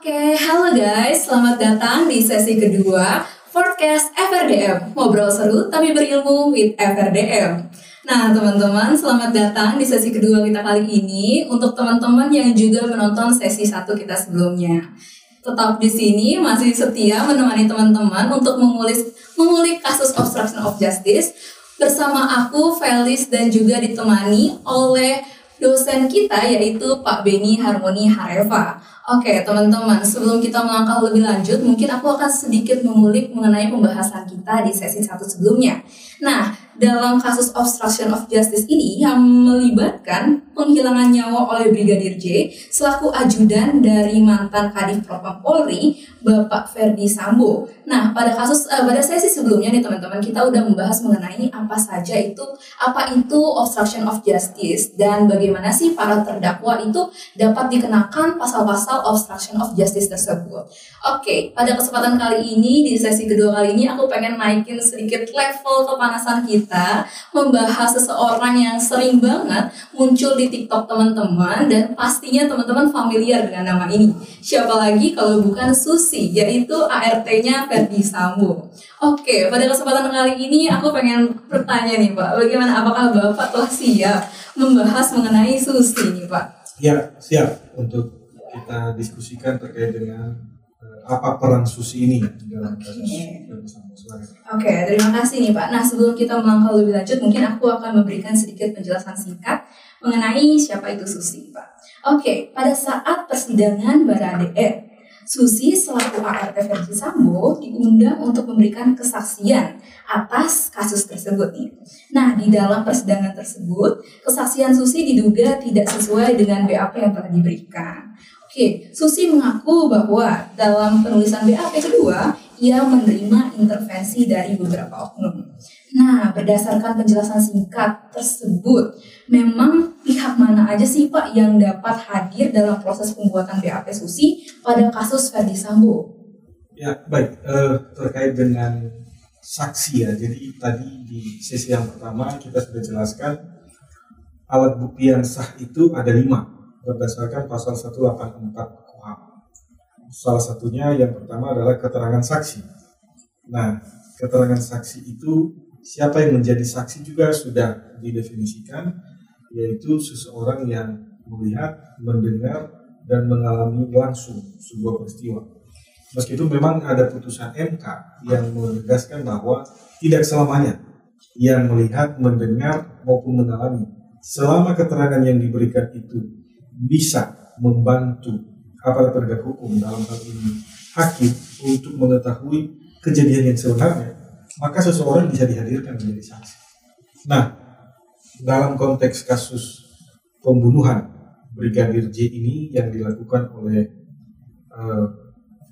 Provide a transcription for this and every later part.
Oke, halo guys, selamat datang di sesi kedua podcast FRDM Ngobrol seru tapi berilmu with FRDM Nah teman-teman, selamat datang di sesi kedua kita kali ini Untuk teman-teman yang juga menonton sesi satu kita sebelumnya. Tetap di sini masih setia menemani teman-teman untuk mengulik, mengulik kasus obstruction of justice Bersama aku, Felis, dan juga ditemani oleh dosen kita yaitu Pak Beni Harmoni Hareva. Oke, teman-teman, sebelum kita melangkah lebih lanjut, mungkin aku akan sedikit mengulik mengenai pembahasan kita di sesi satu sebelumnya. Nah, dalam kasus obstruction of justice ini yang melibatkan penghilangan nyawa oleh Brigadir J selaku ajudan dari mantan Kadif Propam Polri, Bapak Ferdi Sambo. Nah, pada kasus uh, pada sesi sebelumnya nih teman-teman kita udah membahas mengenai apa saja itu apa itu obstruction of justice dan bagaimana sih para terdakwa itu dapat dikenakan pasal-pasal obstruction of justice tersebut. Oke, pada kesempatan kali ini di sesi kedua kali ini aku pengen naikin sedikit level kepanasan kita kita membahas seseorang yang sering banget muncul di TikTok teman-teman dan pastinya teman-teman familiar dengan nama ini. Siapa lagi kalau bukan Susi, yaitu ART-nya Ferdi Sambo. Oke, pada kesempatan kali ini aku pengen bertanya nih Pak, bagaimana apakah Bapak telah siap membahas mengenai Susi nih Pak? Ya, siap untuk kita diskusikan terkait dengan apa peran Susi ini dalam kasus Oke, okay, terima kasih nih Pak. Nah, sebelum kita melangkah lebih lanjut, mungkin aku akan memberikan sedikit penjelasan singkat mengenai siapa itu Susi, Pak. Oke, okay, pada saat persidangan Barade Susi selaku ART versi Sambo diundang untuk memberikan kesaksian atas kasus tersebut nih. Nah, di dalam persidangan tersebut, kesaksian Susi diduga tidak sesuai dengan BAP yang telah diberikan. Oke, Susi mengaku bahwa dalam penulisan BAP kedua, ia menerima intervensi dari beberapa oknum. Nah, berdasarkan penjelasan singkat tersebut, memang pihak mana aja sih Pak yang dapat hadir dalam proses pembuatan BAP Susi pada kasus Ferdi Sambo? Ya, baik. Uh, terkait dengan saksi ya, jadi tadi di sesi yang pertama kita sudah jelaskan alat bukti yang sah itu ada lima berdasarkan pasal 184 KUHP. Salah satunya yang pertama adalah keterangan saksi. Nah, keterangan saksi itu siapa yang menjadi saksi juga sudah didefinisikan, yaitu seseorang yang melihat, mendengar, dan mengalami langsung sebuah peristiwa. Meskipun memang ada putusan MK yang menegaskan bahwa tidak selamanya yang melihat, mendengar, maupun mengalami. Selama keterangan yang diberikan itu bisa membantu aparat penegak hukum dalam hal ini hakim untuk mengetahui kejadian yang sebenarnya, maka seseorang bisa dihadirkan menjadi saksi. Nah, dalam konteks kasus pembunuhan Brigadir J ini yang dilakukan oleh uh,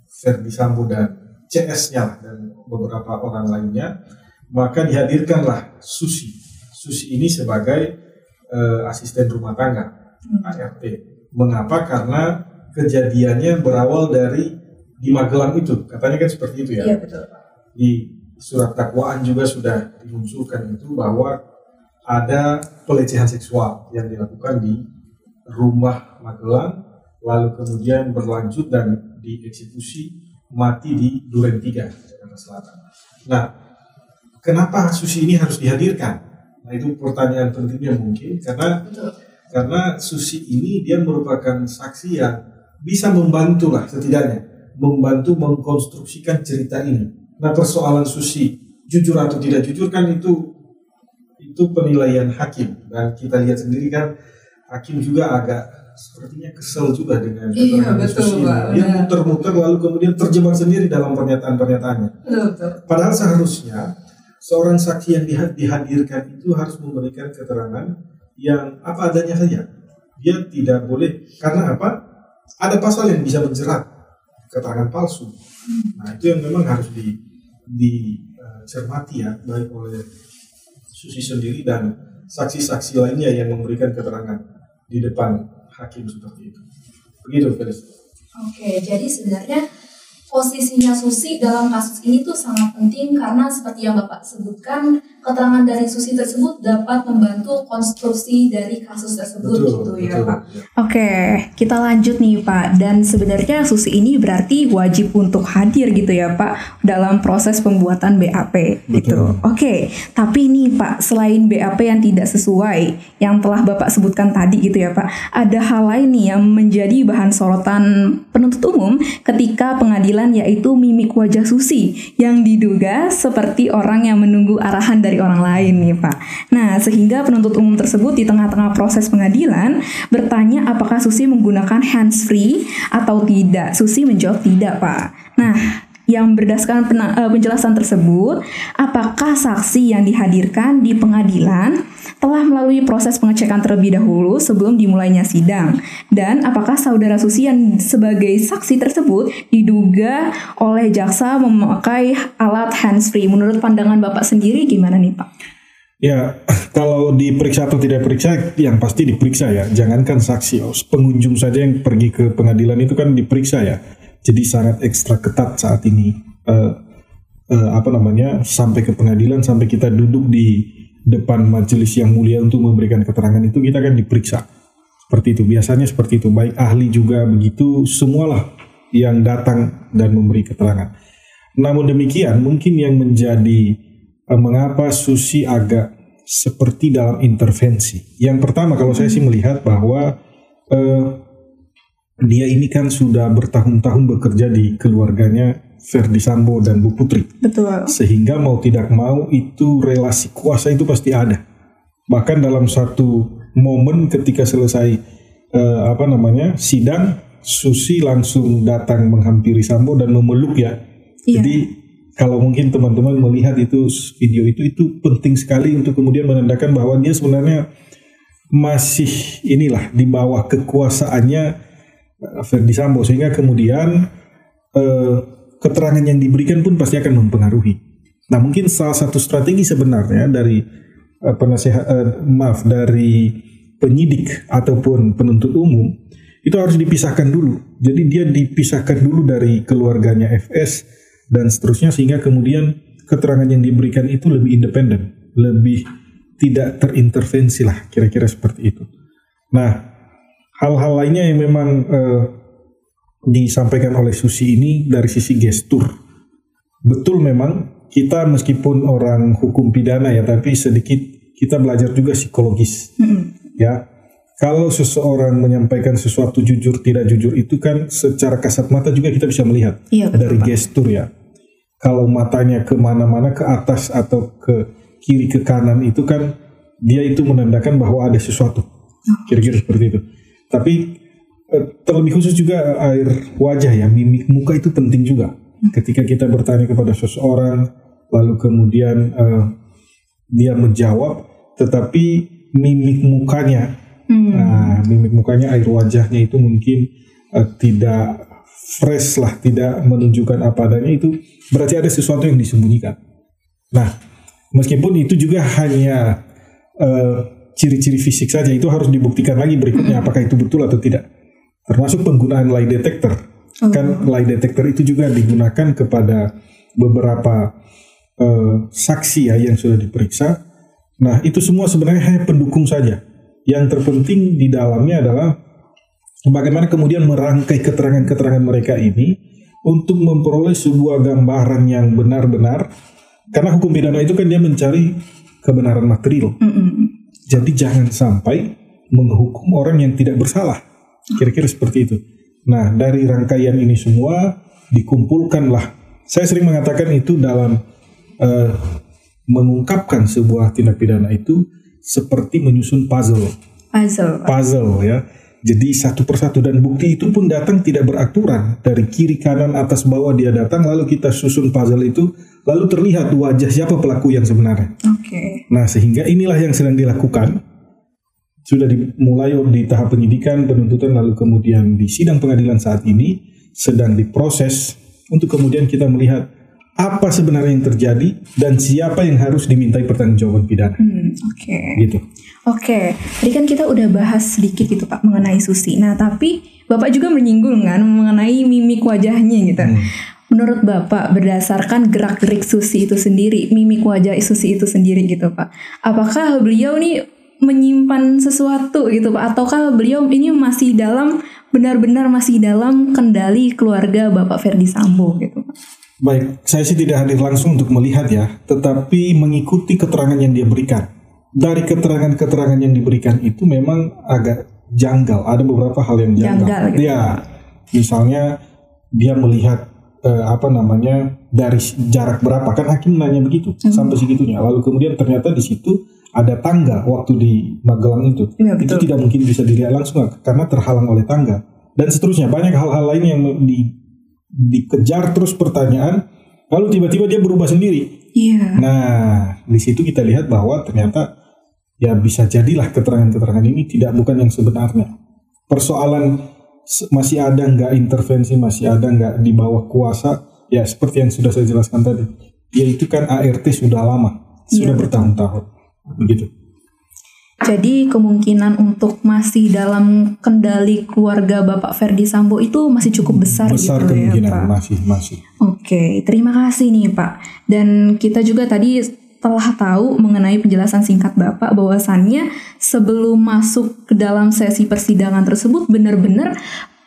Ferdi Sambo dan CS-nya dan beberapa orang lainnya, maka dihadirkanlah Susi. Susi ini sebagai uh, asisten rumah tangga ART. Mengapa? Karena kejadiannya berawal dari di Magelang itu, katanya kan seperti itu ya. Iya betul. Di surat dakwaan juga sudah dimunculkan itu bahwa ada pelecehan seksual yang dilakukan di rumah Magelang, lalu kemudian berlanjut dan dieksekusi mati di Duren Tiga, Jakarta Selatan. Nah, kenapa Susi ini harus dihadirkan? Nah itu pertanyaan pentingnya mungkin karena Betul karena Susi ini dia merupakan saksi yang bisa membantu lah setidaknya membantu mengkonstruksikan cerita ini. Nah persoalan Susi jujur atau tidak jujur kan itu itu penilaian hakim dan kita lihat sendiri kan hakim juga agak sepertinya kesel juga dengan iya, keterangan Susi ini. Dia muter-muter lalu kemudian terjebak sendiri dalam pernyataan-pernyataannya. Padahal seharusnya seorang saksi yang dihadirkan itu harus memberikan keterangan yang apa adanya saja. Dia tidak boleh karena apa? Ada pasal yang bisa menjerat keterangan palsu. Nah itu yang memang harus di dicermati ya baik oleh Susi sendiri dan saksi-saksi lainnya yang memberikan keterangan di depan hakim seperti itu. Begitu, Felis. Oke, jadi sebenarnya posisinya Susi dalam kasus ini tuh sangat penting karena seperti yang Bapak sebutkan, keterangan dari Susi tersebut dapat membantu konstruksi dari kasus tersebut Betul, gitu ya betul. Pak. Oke, kita lanjut nih Pak. Dan sebenarnya Susi ini berarti wajib untuk hadir gitu ya Pak dalam proses pembuatan BAP gitu. Betul. Oke, tapi nih Pak, selain BAP yang tidak sesuai yang telah Bapak sebutkan tadi gitu ya Pak, ada hal lain nih yang menjadi bahan sorotan penuntut umum ketika pengadilan yaitu mimik wajah Susi yang diduga seperti orang yang menunggu arahan dari orang lain nih Pak. Nah, sehingga penuntut umum tersebut di tengah-tengah proses pengadilan bertanya apakah Susi menggunakan hands free atau tidak. Susi menjawab tidak, Pak. Nah, yang berdasarkan eh, penjelasan tersebut, apakah saksi yang dihadirkan di pengadilan telah melalui proses pengecekan terlebih dahulu sebelum dimulainya sidang? Dan apakah saudara Susi yang sebagai saksi tersebut diduga oleh jaksa memakai alat hands-free? Menurut pandangan Bapak sendiri gimana nih Pak? Ya, kalau diperiksa atau tidak periksa, yang pasti diperiksa ya. Jangankan saksi, oh, pengunjung saja yang pergi ke pengadilan itu kan diperiksa ya. Jadi sangat ekstra ketat saat ini. Eh, eh, apa namanya? Sampai ke pengadilan, sampai kita duduk di depan majelis yang mulia untuk memberikan keterangan itu kita kan diperiksa. Seperti itu. Biasanya seperti itu. Baik ahli juga begitu. Semualah yang datang dan memberi keterangan. Namun demikian, mungkin yang menjadi eh, mengapa Susi agak seperti dalam intervensi. Yang pertama kalau saya sih melihat bahwa eh, dia ini kan sudah bertahun-tahun bekerja di keluarganya Ferdi Sambo dan Bu Putri. Betul. Sehingga mau tidak mau itu relasi kuasa itu pasti ada. Bahkan dalam satu momen ketika selesai eh, apa namanya sidang, Susi langsung datang menghampiri Sambo dan memeluk ya. Iya. Jadi kalau mungkin teman-teman melihat itu video itu itu penting sekali untuk kemudian menandakan bahwa dia sebenarnya masih inilah di bawah kekuasaannya Ferdi Sambo sehingga kemudian eh, keterangan yang diberikan pun pasti akan mempengaruhi. Nah mungkin salah satu strategi sebenarnya dari eh, penasehat eh, maaf dari penyidik ataupun penuntut umum itu harus dipisahkan dulu. Jadi dia dipisahkan dulu dari keluarganya FS dan seterusnya sehingga kemudian keterangan yang diberikan itu lebih independen, lebih tidak terintervensi lah kira-kira seperti itu. Nah hal-hal lainnya yang memang eh, disampaikan oleh Susi ini dari sisi gestur. Betul memang kita meskipun orang hukum pidana ya, tapi sedikit kita belajar juga psikologis. Ya, kalau seseorang menyampaikan sesuatu jujur tidak jujur itu kan secara kasat mata juga kita bisa melihat Iya, betul, dari Pak. gestur ya. Kalau matanya ke mana-mana ke atas atau ke kiri ke kanan itu kan dia itu menandakan bahwa ada sesuatu. Kira-kira seperti itu. Tapi eh, terlebih khusus juga air wajah ya, mimik muka itu penting juga. Ketika kita bertanya kepada seseorang, lalu kemudian eh, dia menjawab, tetapi mimik mukanya, nah, mimik mukanya air wajahnya itu mungkin eh, tidak fresh lah, tidak menunjukkan apa adanya itu berarti ada sesuatu yang disembunyikan. Nah, meskipun itu juga hanya eh, ciri-ciri fisik saja, itu harus dibuktikan lagi berikutnya apakah itu betul atau tidak. Termasuk penggunaan lie detector. Kan lie detector itu juga digunakan kepada beberapa eh, saksi ya yang sudah diperiksa. Nah, itu semua sebenarnya hanya pendukung saja. Yang terpenting di dalamnya adalah bagaimana kemudian merangkai keterangan-keterangan mereka ini untuk memperoleh sebuah gambaran yang benar-benar karena hukum pidana itu kan dia mencari kebenaran material. Jadi jangan sampai menghukum orang yang tidak bersalah. Kira-kira seperti itu. Nah, dari rangkaian ini semua dikumpulkanlah. Saya sering mengatakan itu dalam eh, mengungkapkan sebuah tindak pidana itu seperti menyusun puzzle Puzzle. puzzle ya. Jadi satu persatu dan bukti itu pun datang tidak beraturan dari kiri kanan atas bawah dia datang lalu kita susun puzzle itu lalu terlihat wajah siapa pelaku yang sebenarnya. Oke. Nah sehingga inilah yang sedang dilakukan sudah dimulai di tahap penyidikan penuntutan lalu kemudian di sidang pengadilan saat ini sedang diproses untuk kemudian kita melihat apa sebenarnya yang terjadi dan siapa yang harus dimintai pertanggungjawaban pidana Hmm, Oke. gitu. Oke, tadi kan kita udah bahas sedikit gitu Pak mengenai Susi. Nah, tapi Bapak juga menyinggung kan mengenai mimik wajahnya gitu. menurut Bapak berdasarkan gerak-gerik Susi itu sendiri, mimik wajah Susi itu sendiri gitu Pak. Apakah beliau nih menyimpan sesuatu gitu Pak ataukah beliau ini masih dalam benar-benar masih dalam kendali keluarga Bapak Ferdi Sambo gitu. Baik, saya sih tidak hadir langsung untuk melihat ya, tetapi mengikuti keterangan yang dia berikan. Dari keterangan-keterangan yang diberikan itu memang agak janggal. Ada beberapa hal yang janggal. Janggal, gitu. Ya, misalnya dia melihat eh, apa namanya dari jarak berapa kan hakim nanya begitu Hmm. sampai segitunya. Lalu kemudian ternyata di situ ada tangga waktu di Magelang itu. Iya, itu tidak mungkin bisa dilihat langsung karena terhalang oleh tangga dan seterusnya. Banyak hal-hal lain yang di, dikejar terus pertanyaan, lalu tiba-tiba dia berubah sendiri. Iya. Nah, di situ kita lihat bahwa ternyata ya bisa jadilah keterangan-keterangan ini tidak bukan yang sebenarnya. Persoalan masih ada nggak intervensi, masih ada nggak di bawah kuasa, ya seperti yang sudah saya jelaskan tadi. Yaitu kan ART sudah lama, sudah Iya, bertahun-tahun, begitu. Jadi kemungkinan untuk masih dalam kendali keluarga Bapak Ferdi Sambo itu masih cukup besar, Besar gitu ya kemungkinan Pak. masih masih. Oke, terima kasih nih Pak. Dan kita juga tadi telah tahu mengenai penjelasan singkat Bapak bahwasannya sebelum masuk ke dalam sesi persidangan tersebut benar-benar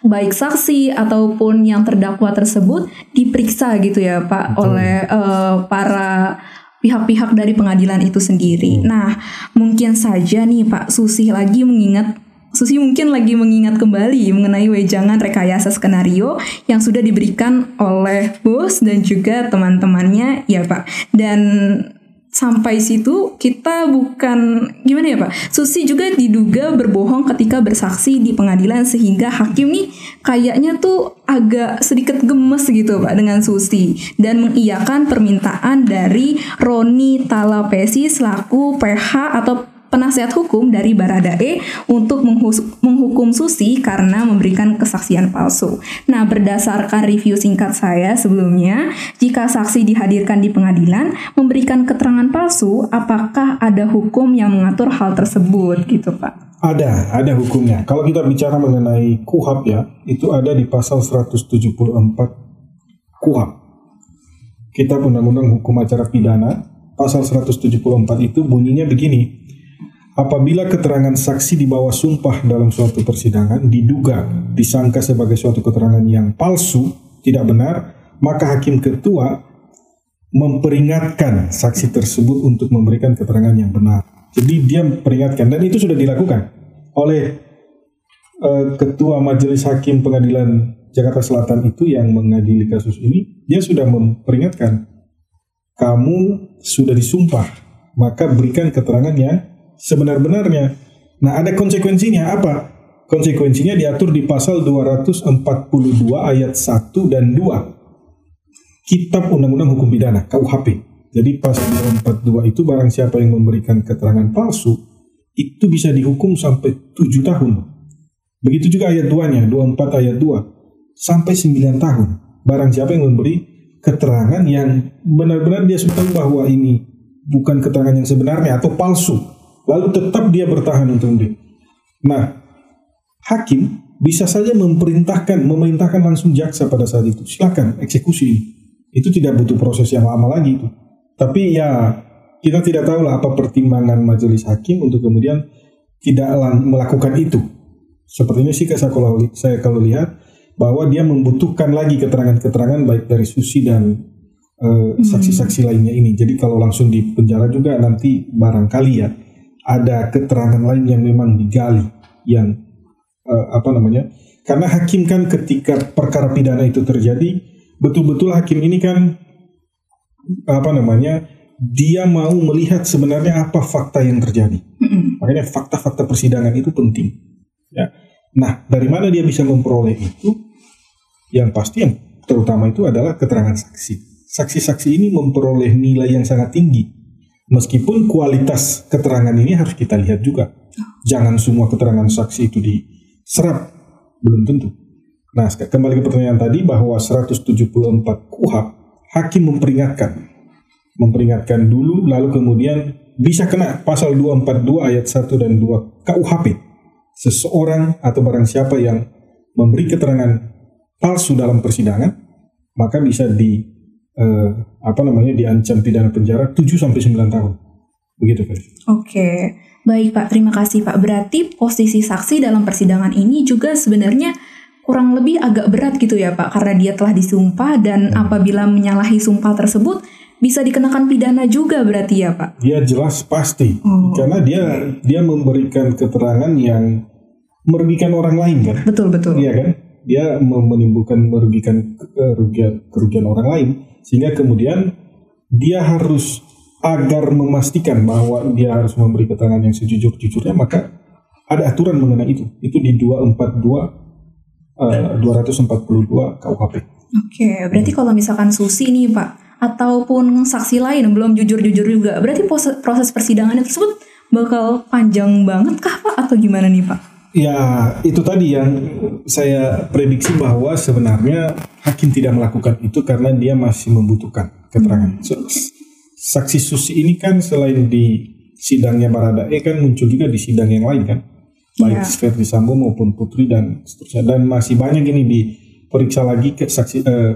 baik saksi ataupun yang terdakwa tersebut diperiksa gitu ya Pak oleh eh, para pihak-pihak dari pengadilan itu sendiri. Nah, mungkin saja nih Pak Susi lagi mengingat Susi mungkin lagi mengingat kembali mengenai wejangan rekayasa skenario yang sudah diberikan oleh bos dan juga teman-temannya ya Pak. Dan sampai situ kita bukan gimana ya Pak. Susi juga diduga berbohong ketika bersaksi di pengadilan sehingga hakim nih kayaknya tuh agak sedikit gemes gitu Pak dengan Susi dan mengiyakan permintaan dari Roni Talapesi selaku PH atau penasihat hukum dari Baradae untuk menghukum Susi karena memberikan kesaksian palsu. Nah, berdasarkan review singkat saya sebelumnya, jika saksi dihadirkan di pengadilan memberikan keterangan palsu, apakah ada hukum yang mengatur hal tersebut gitu, Pak? Ada, ada hukumnya. Kalau kita bicara mengenai KUHAP ya, itu ada di pasal 174 KUHAP. Kitab Undang-Undang Hukum Acara Pidana, pasal 174 itu bunyinya begini. Apabila keterangan saksi di bawah sumpah dalam suatu persidangan diduga disangka sebagai suatu keterangan yang palsu, tidak benar, maka hakim ketua memperingatkan saksi tersebut untuk memberikan keterangan yang benar. Jadi dia memperingatkan dan itu sudah dilakukan oleh eh, ketua majelis hakim pengadilan Jakarta Selatan itu yang mengadili kasus ini, dia sudah memperingatkan kamu sudah disumpah, maka berikan keterangan yang sebenar-benarnya. Nah, ada konsekuensinya apa? Konsekuensinya diatur di pasal 242 ayat 1 dan 2 Kitab Undang-Undang Hukum Pidana KUHP. Jadi pasal 242 itu barang siapa yang memberikan keterangan palsu itu bisa dihukum sampai 7 tahun. Begitu juga ayat 2-nya, 24 ayat 2 sampai 9 tahun. Barang siapa yang memberi keterangan yang benar-benar dia tahu bahwa ini bukan keterangan yang sebenarnya atau palsu, lalu tetap dia bertahan untuk itu. Nah, hakim bisa saja memerintahkan memerintahkan langsung jaksa pada saat itu. Silakan eksekusi ini. Itu tidak butuh proses yang lama lagi itu. Tapi ya kita tidak tahu lah apa pertimbangan majelis hakim untuk kemudian tidak melakukan itu. Sepertinya sih saya kalau saya kalau lihat bahwa dia membutuhkan lagi keterangan-keterangan baik dari Susi dan eh, saksi-saksi lainnya ini. Jadi kalau langsung di penjara juga nanti barangkali ya ada keterangan lain yang memang digali yang eh, apa namanya? Karena hakim kan ketika perkara pidana itu terjadi betul-betul hakim ini kan apa namanya dia mau melihat sebenarnya apa fakta yang terjadi. Makanya fakta-fakta persidangan itu penting. Ya. Nah dari mana dia bisa memperoleh itu? Yang pasti yang terutama itu adalah keterangan saksi. Saksi-saksi ini memperoleh nilai yang sangat tinggi meskipun kualitas keterangan ini harus kita lihat juga. Jangan semua keterangan saksi itu diserap. Belum tentu. Nah kembali ke pertanyaan tadi bahwa 174 KUHAP hakim memperingatkan. Memperingatkan dulu lalu kemudian bisa kena pasal 242 ayat 1 dan 2 KUHP seseorang atau barang siapa yang memberi keterangan palsu dalam persidangan maka bisa di eh, apa namanya diancam pidana penjara 7 sampai 9 tahun. Begitu kan. Oke, baik Pak, terima kasih Pak. Berarti posisi saksi dalam persidangan ini juga sebenarnya kurang lebih agak berat gitu ya Pak, karena dia telah disumpah dan apabila menyalahi sumpah tersebut bisa dikenakan pidana juga berarti ya Pak. Dia jelas pasti Oh. karena dia dia memberikan keterangan yang merugikan orang lain kan. Betul betul. Iya kan? Dia menimbulkan merugikan kerugian kerugian orang lain sehingga kemudian dia harus agar memastikan bahwa dia harus memberi keterangan yang sejujur-jujurnya maka ada aturan mengenai itu. Itu di 242 eh, 242 KUHP. Oke, berarti kalau misalkan Susi nih Pak, ataupun saksi lain belum jujur-jujur juga, berarti proses persidangan tersebut bakal panjang banget kah Pak atau gimana nih Pak? Ya, itu tadi yang saya prediksi bahwa sebenarnya hakim tidak melakukan itu karena dia masih membutuhkan keterangan. So, saksi Susi ini kan selain di sidangnya Baradae kan muncul juga di sidang yang lain kan, baik Iya. Verdi Sambo maupun Putri dan seterusnya. Dan masih banyak ini diperiksa lagi ke saksi, eh,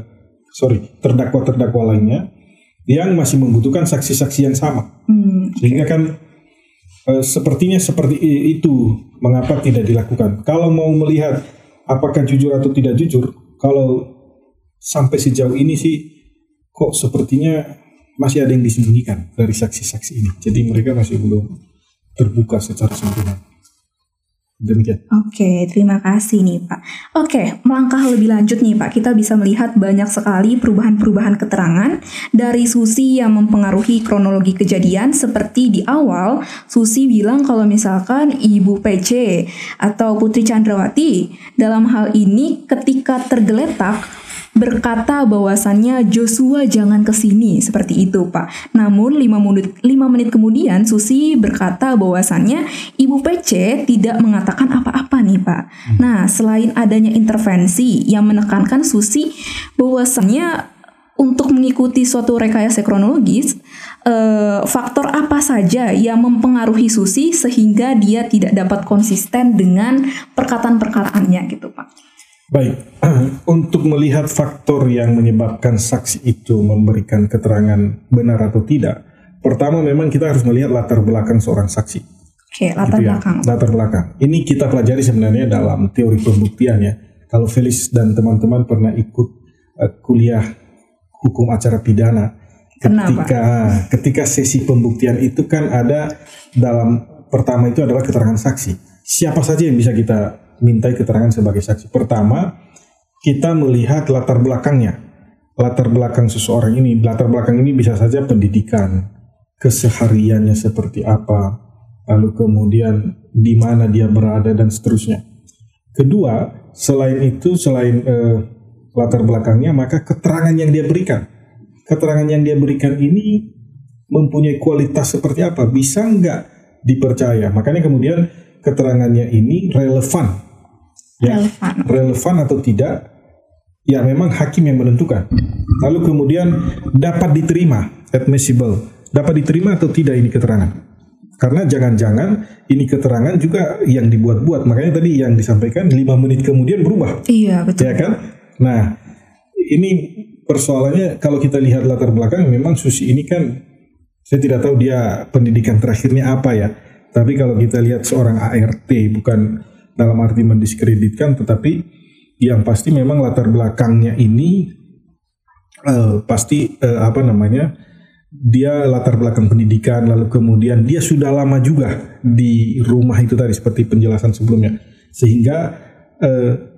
sorry, terdakwa-terdakwa lainnya yang masih membutuhkan saksi-saksi yang sama. Hmm, Sehingga kan sepertinya seperti itu mengapa tidak dilakukan. Kalau mau melihat apakah jujur atau tidak jujur, kalau sampai sejauh ini sih kok sepertinya masih ada yang disembunyikan dari saksi-saksi ini. Jadi mereka masih belum terbuka secara sempurna. Demikian. Oke, terima kasih nih Pak. Oke, melangkah lebih lanjut nih Pak, kita bisa melihat banyak sekali perubahan-perubahan keterangan dari Susi yang mempengaruhi kronologi kejadian seperti di awal Susi bilang kalau misalkan Ibu PC atau Putri Chandrawati dalam hal ini ketika tergeletak berkata bahwasannya Joshua jangan ke sini seperti itu Pak. Namun 5 menit, 5 menit kemudian Susi berkata bahwasannya Ibu PC tidak mengatakan apa-apa nih Pak. Nah selain adanya intervensi yang menekankan Susi bahwasannya untuk mengikuti suatu rekayasa kronologis, eh, faktor apa saja yang mempengaruhi Susi sehingga dia tidak dapat konsisten dengan perkataan-perkataannya gitu Pak. Baik, untuk melihat faktor yang menyebabkan saksi itu memberikan keterangan benar atau tidak, pertama memang kita harus melihat latar belakang seorang saksi. Oke, latar gitu ya. belakang. Latar belakang. Ini kita pelajari sebenarnya dalam teori pembuktian ya. Kalau Felis dan teman-teman pernah ikut eh, kuliah hukum acara pidana, ketika ketika sesi pembuktian itu kan ada dalam pertama itu adalah keterangan saksi. Siapa saja yang bisa kita mintai keterangan sebagai saksi? Pertama, kita melihat latar belakangnya. Latar belakang seseorang ini, latar belakang ini bisa saja pendidikan, kesehariannya seperti apa, lalu kemudian di mana dia berada dan seterusnya. Kedua, selain itu, selain eh, latar belakangnya, maka keterangan yang dia berikan, keterangan yang dia berikan ini mempunyai kualitas seperti apa, bisa nggak dipercaya. Makanya kemudian keterangannya ini relevan, ya, Relevan. relevan atau tidak, ya memang hakim yang menentukan. Lalu kemudian dapat diterima, admissible, dapat diterima atau tidak ini keterangan. Karena jangan-jangan ini keterangan juga yang dibuat-buat. Makanya tadi yang disampaikan 5 menit kemudian berubah. Iya, betul. Ya kan? Nah, ini persoalannya kalau kita lihat latar belakang memang Susi ini kan saya tidak tahu dia pendidikan terakhirnya apa ya. Tapi kalau kita lihat seorang ART bukan dalam arti mendiskreditkan tetapi yang pasti memang latar belakangnya ini eh, pasti eh, apa namanya? dia latar belakang pendidikan lalu kemudian dia sudah lama juga di rumah itu tadi seperti penjelasan sebelumnya sehingga eh,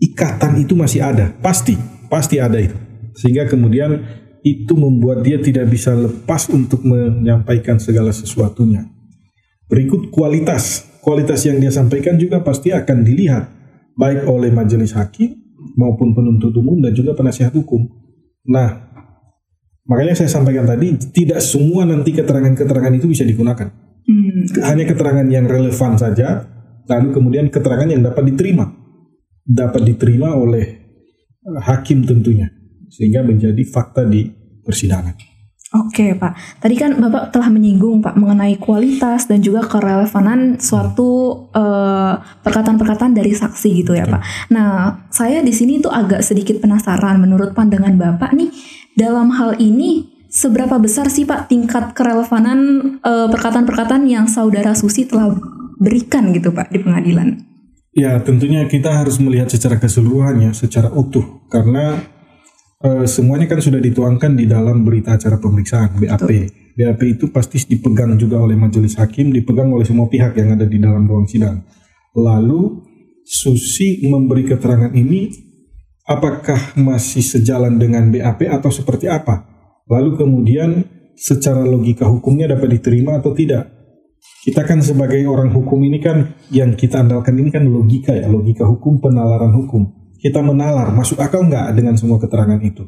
ikatan itu masih ada, pasti, pasti ada itu. Sehingga kemudian itu membuat dia tidak bisa lepas untuk menyampaikan segala sesuatunya. Berikut kualitas, kualitas yang dia sampaikan juga pasti akan dilihat baik oleh majelis hakim maupun penuntut umum dan juga penasihat hukum. Nah, makanya saya sampaikan tadi tidak semua nanti keterangan-keterangan itu bisa digunakan Hmm, hanya keterangan yang relevan saja, lalu kemudian keterangan yang dapat diterima, dapat diterima oleh eh, hakim tentunya, sehingga menjadi fakta di persidangan. Oke Pak, tadi kan Bapak telah menyinggung Pak mengenai kualitas dan juga kerelevanan suatu eh, perkataan-perkataan dari saksi gitu ya Pak. Nah, saya di sini tuh agak sedikit penasaran menurut pandangan Bapak nih dalam hal ini seberapa besar sih Pak tingkat kerelevanan eh, perkataan-perkataan yang saudara Susi telah berikan gitu Pak di pengadilan? Ya, tentunya kita harus melihat secara keseluruhannya, secara utuh, karena eh, semuanya kan sudah dituangkan di dalam berita acara pemeriksaan BAP. BAP itu pasti dipegang juga oleh majelis hakim, dipegang oleh semua pihak yang ada di dalam ruang sidang. Lalu Susi memberi keterangan ini, apakah masih sejalan dengan BAP atau seperti apa? Lalu kemudian secara logika hukumnya dapat diterima atau tidak? Kita kan sebagai orang hukum ini kan yang kita andalkan ini kan logika ya, logika hukum, penalaran hukum. Kita menalar, masuk akal nggak dengan semua keterangan itu?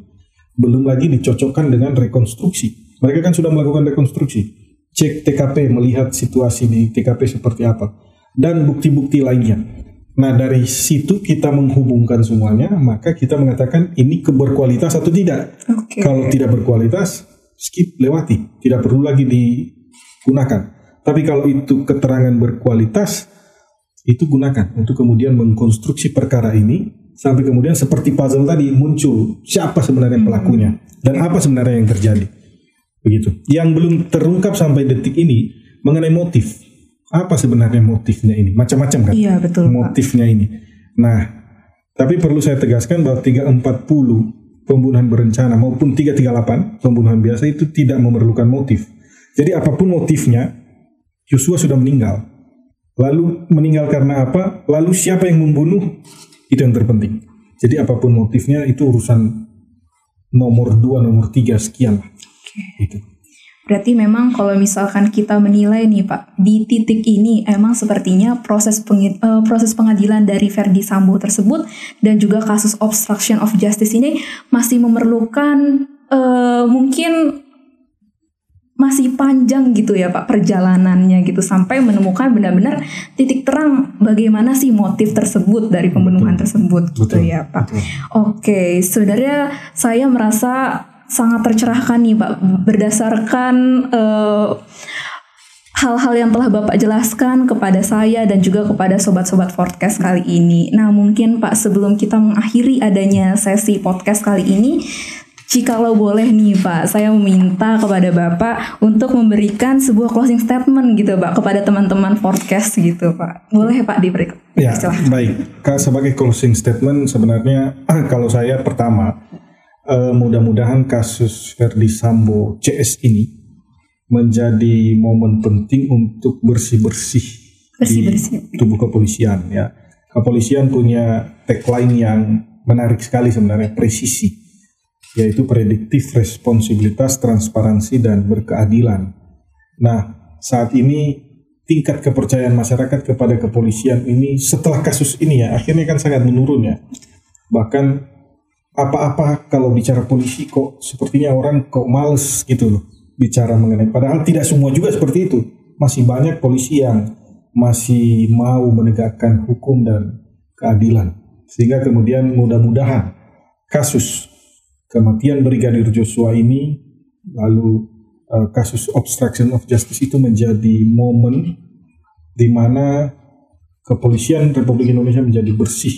Belum lagi dicocokkan dengan rekonstruksi. Mereka kan sudah melakukan rekonstruksi. Cek TKP, melihat situasi di TKP seperti apa. Dan bukti-bukti lainnya. Nah dari situ kita menghubungkan semuanya, maka kita mengatakan ini keberkualitas atau tidak. Oke. Kalau tidak berkualitas, skip, lewati. Tidak perlu lagi digunakan. Tapi kalau itu keterangan berkualitas, itu gunakan untuk kemudian mengkonstruksi perkara ini sampai kemudian seperti puzzle tadi muncul siapa sebenarnya pelakunya dan apa sebenarnya yang terjadi. Begitu. Yang belum terungkap sampai detik ini mengenai motif. Apa sebenarnya motifnya ini? Macam-macam kan? Iya betul Pak. motifnya ini. Nah, tapi perlu saya tegaskan bahwa 340 pembunuhan berencana maupun 338 pembunuhan biasa itu tidak memerlukan motif. Jadi apa pun motifnya, Yosua sudah meninggal. Lalu meninggal karena apa? Lalu siapa yang membunuh? Itu yang terpenting. Jadi apa pun motifnya itu urusan nomor 2, nomor 3 sekian lah. Itu. Berarti memang kalau misalkan kita menilai nih Pak, di titik ini emang sepertinya proses pengi- eh, proses pengadilan dari Verdi Sambo tersebut dan juga kasus obstruction of justice ini masih memerlukan eh, mungkin masih panjang gitu ya Pak perjalanannya gitu sampai menemukan benar-benar titik terang bagaimana sih motif tersebut dari pembunuhan tersebut gitu Betul, ya Pak. betul. Oke, sebenarnya saya merasa sangat tercerahkan nih Pak berdasarkan eh, hal-hal yang telah Bapak jelaskan kepada saya dan juga kepada sobat-sobat podcast kali ini. Nah, mungkin Pak sebelum kita mengakhiri adanya sesi podcast kali ini, jikalau boleh nih Pak, saya meminta kepada Bapak untuk memberikan sebuah closing statement gitu Pak kepada teman-teman podcast gitu Pak. Boleh Pak diberi Ya, silahkan. baik. Sebagai closing statement sebenarnya kalau saya pertama eh, mudah-mudahan kasus Verdi Sambo CS ini menjadi momen penting untuk bersih-bersih Bersih-bersih. di tubuh kepolisian ya. Kepolisian punya tagline yang menarik sekali sebenarnya presisi yaitu prediktif responsibilitas, transparansi dan berkeadilan. Nah, saat ini tingkat kepercayaan masyarakat kepada kepolisian ini setelah kasus ini ya akhirnya kan sangat menurun ya. Bahkan apa-apa kalau bicara polisi kok sepertinya orang kok males gitu loh bicara mengenai padahal tidak semua juga seperti itu. Masih banyak polisi yang masih mau menegakkan hukum dan keadilan. Sehingga kemudian mudah-mudahan kasus kematian Brigadir Joshua ini lalu eh, kasus obstruction of justice itu menjadi momen di mana kepolisian Republik Indonesia menjadi bersih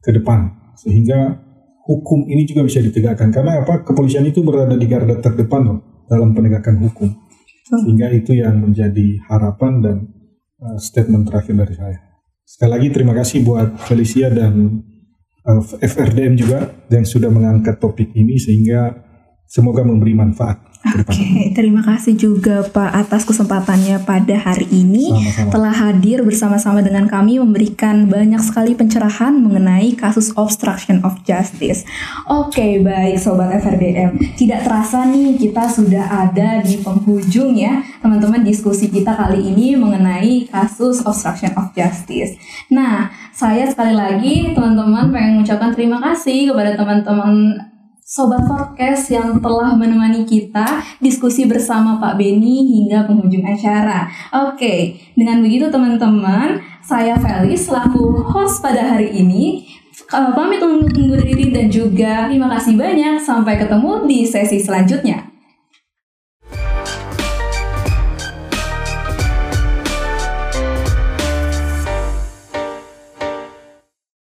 ke depan. Sehingga hukum ini juga bisa ditegakkan. Karena apa? Kepolisian itu berada di garda terdepan loh dalam penegakan hukum. Sehingga itu yang menjadi harapan dan eh, statement terakhir dari saya. Sekali lagi terima kasih buat Felicia dan uh, FRDM juga yang sudah mengangkat topik ini sehingga semoga memberi manfaat Oke, terima kasih juga Pak atas kesempatannya pada hari ini Sama-sama. telah hadir bersama-sama dengan kami memberikan banyak sekali pencerahan mengenai kasus obstruction of justice. Oke, baik sobat FRDM. Tidak terasa nih kita sudah ada di penghujung ya teman-teman diskusi kita kali ini mengenai kasus obstruction of justice. Nah, saya sekali lagi teman-teman pengen mengucapkan terima kasih kepada teman-teman Sobat Forecast yang telah menemani kita diskusi bersama Pak Beni hingga penghujung acara. Oke, dengan begitu teman-teman, saya Felis selaku host pada hari ini pamit undur diri dan juga terima kasih banyak. Sampai ketemu di sesi selanjutnya.